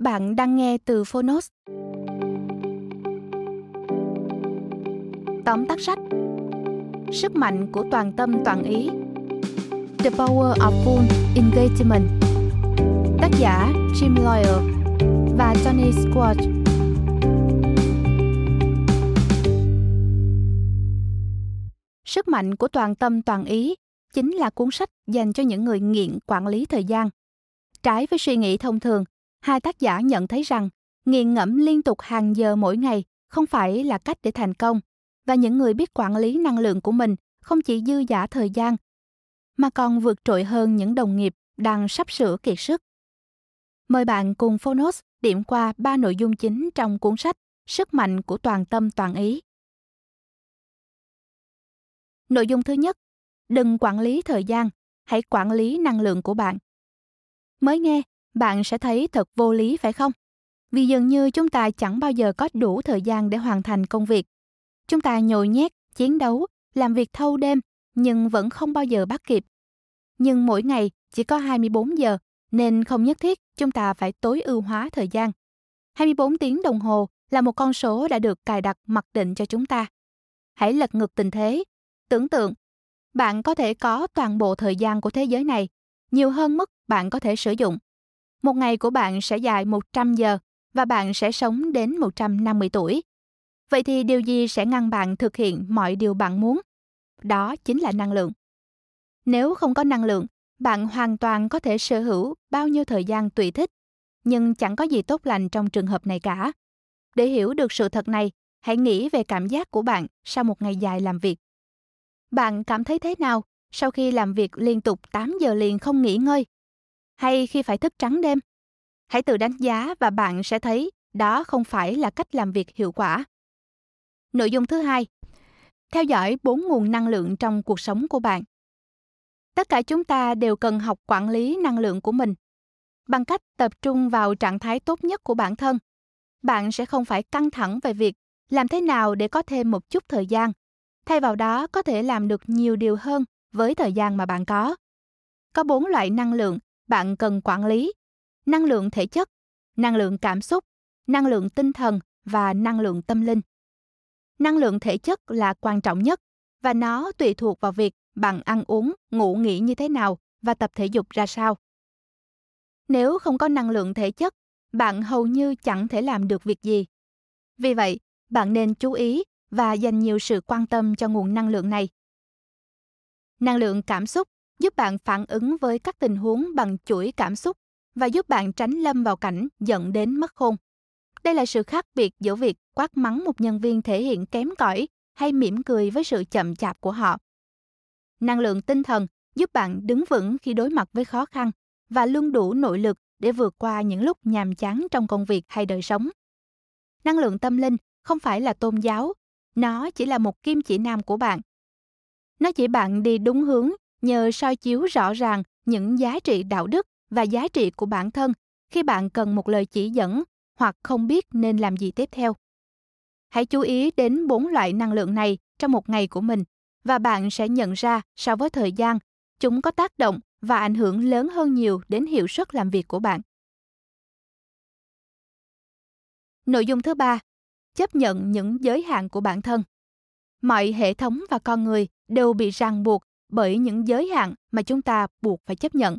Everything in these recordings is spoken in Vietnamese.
Bạn đang nghe từ Phonos. Tóm tắt sách Sức mạnh của toàn tâm toàn ý The Power of Full Engagement Tác giả Jim Lawyer và Tony Squatch Sức mạnh của toàn tâm toàn ý chính là cuốn sách dành cho những người nghiện quản lý thời gian. Trái với suy nghĩ thông thường, hai tác giả nhận thấy rằng nghiền ngẫm liên tục hàng giờ mỗi ngày không phải là cách để thành công và những người biết quản lý năng lượng của mình không chỉ dư giả thời gian mà còn vượt trội hơn những đồng nghiệp đang sắp sửa kiệt sức. Mời bạn cùng Phonos điểm qua ba nội dung chính trong cuốn sách Sức mạnh của toàn tâm toàn ý. Nội dung thứ nhất, đừng quản lý thời gian, hãy quản lý năng lượng của bạn. Mới nghe, bạn sẽ thấy thật vô lý phải không? Vì dường như chúng ta chẳng bao giờ có đủ thời gian để hoàn thành công việc. Chúng ta nhồi nhét, chiến đấu, làm việc thâu đêm, nhưng vẫn không bao giờ bắt kịp. Nhưng mỗi ngày chỉ có 24 giờ, nên không nhất thiết chúng ta phải tối ưu hóa thời gian. 24 tiếng đồng hồ là một con số đã được cài đặt mặc định cho chúng ta. Hãy lật ngược tình thế. Tưởng tượng, bạn có thể có toàn bộ thời gian của thế giới này, nhiều hơn mức bạn có thể sử dụng. Một ngày của bạn sẽ dài 100 giờ và bạn sẽ sống đến 150 tuổi. Vậy thì điều gì sẽ ngăn bạn thực hiện mọi điều bạn muốn? Đó chính là năng lượng. Nếu không có năng lượng, bạn hoàn toàn có thể sở hữu bao nhiêu thời gian tùy thích, nhưng chẳng có gì tốt lành trong trường hợp này cả. Để hiểu được sự thật này, hãy nghĩ về cảm giác của bạn sau một ngày dài làm việc. Bạn cảm thấy thế nào sau khi làm việc liên tục 8 giờ liền không nghỉ ngơi hay khi phải thức trắng đêm? Hãy tự đánh giá và bạn sẽ thấy đó không phải là cách làm việc hiệu quả. Nội dung thứ hai, theo dõi bốn nguồn năng lượng trong cuộc sống của bạn. Tất cả chúng ta đều cần học quản lý năng lượng của mình bằng cách tập trung vào trạng thái tốt nhất của bản thân. Bạn sẽ không phải căng thẳng về việc làm thế nào để có thêm một chút thời gian. Thay vào đó có thể làm được nhiều điều hơn với thời gian mà bạn có. Có bốn loại năng lượng bạn cần quản lý. Năng lượng thể chất, năng lượng cảm xúc, năng lượng tinh thần và năng lượng tâm linh. Năng lượng thể chất là quan trọng nhất và nó tùy thuộc vào việc bạn ăn uống, ngủ nghỉ như thế nào và tập thể dục ra sao. Nếu không có năng lượng thể chất, bạn hầu như chẳng thể làm được việc gì. Vì vậy, bạn nên chú ý và dành nhiều sự quan tâm cho nguồn năng lượng này. Năng lượng cảm xúc giúp bạn phản ứng với các tình huống bằng chuỗi cảm xúc và giúp bạn tránh lâm vào cảnh dẫn đến mất khôn. Đây là sự khác biệt giữa việc quát mắng một nhân viên thể hiện kém cỏi hay mỉm cười với sự chậm chạp của họ. Năng lượng tinh thần giúp bạn đứng vững khi đối mặt với khó khăn và luôn đủ nội lực để vượt qua những lúc nhàm chán trong công việc hay đời sống. Năng lượng tâm linh không phải là tôn giáo, nó chỉ là một kim chỉ nam của bạn. Nó chỉ bạn đi đúng hướng nhờ soi chiếu rõ ràng những giá trị đạo đức và giá trị của bản thân khi bạn cần một lời chỉ dẫn hoặc không biết nên làm gì tiếp theo. Hãy chú ý đến bốn loại năng lượng này trong một ngày của mình và bạn sẽ nhận ra so với thời gian, chúng có tác động và ảnh hưởng lớn hơn nhiều đến hiệu suất làm việc của bạn. Nội dung thứ ba, chấp nhận những giới hạn của bản thân. Mọi hệ thống và con người đều bị ràng buộc bởi những giới hạn mà chúng ta buộc phải chấp nhận.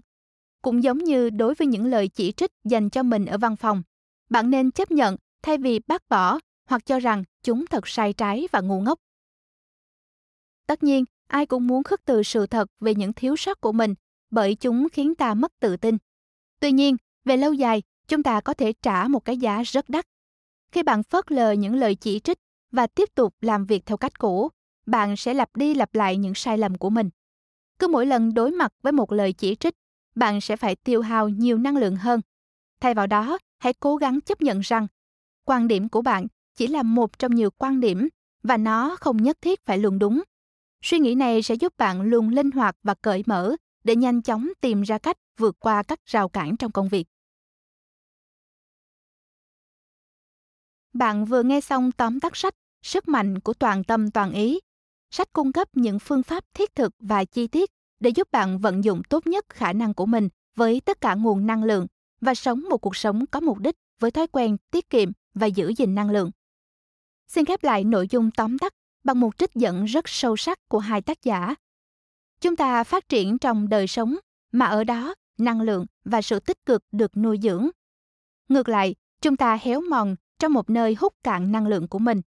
Cũng giống như đối với những lời chỉ trích dành cho mình ở văn phòng, bạn nên chấp nhận thay vì bác bỏ hoặc cho rằng chúng thật sai trái và ngu ngốc. Tất nhiên, ai cũng muốn khước từ sự thật về những thiếu sót của mình bởi chúng khiến ta mất tự tin. Tuy nhiên, về lâu dài, chúng ta có thể trả một cái giá rất đắt. Khi bạn phớt lờ những lời chỉ trích và tiếp tục làm việc theo cách cũ, bạn sẽ lặp đi lặp lại những sai lầm của mình. Cứ mỗi lần đối mặt với một lời chỉ trích, bạn sẽ phải tiêu hao nhiều năng lượng hơn. Thay vào đó, hãy cố gắng chấp nhận rằng quan điểm của bạn chỉ là một trong nhiều quan điểm và nó không nhất thiết phải luôn đúng. Suy nghĩ này sẽ giúp bạn luôn linh hoạt và cởi mở để nhanh chóng tìm ra cách vượt qua các rào cản trong công việc. Bạn vừa nghe xong tóm tắt sách Sức mạnh của toàn tâm toàn ý. Sách cung cấp những phương pháp thiết thực và chi tiết để giúp bạn vận dụng tốt nhất khả năng của mình với tất cả nguồn năng lượng và sống một cuộc sống có mục đích với thói quen tiết kiệm và giữ gìn năng lượng. Xin khép lại nội dung tóm tắt bằng một trích dẫn rất sâu sắc của hai tác giả. Chúng ta phát triển trong đời sống mà ở đó năng lượng và sự tích cực được nuôi dưỡng. Ngược lại, chúng ta héo mòn trong một nơi hút cạn năng lượng của mình.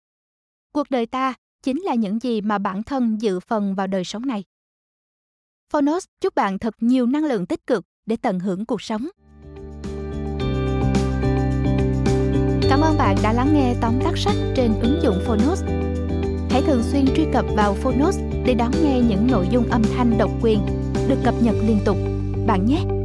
Cuộc đời ta chính là những gì mà bản thân dự phần vào đời sống này. Phonos, chúc bạn thật nhiều năng lượng tích cực để tận hưởng cuộc sống. Cảm ơn bạn đã lắng nghe tóm tắt sách trên ứng dụng Phonos. Hãy thường xuyên truy cập vào Phonos để đón nghe những nội dung âm thanh độc quyền được cập nhật liên tục. Bạn nhé!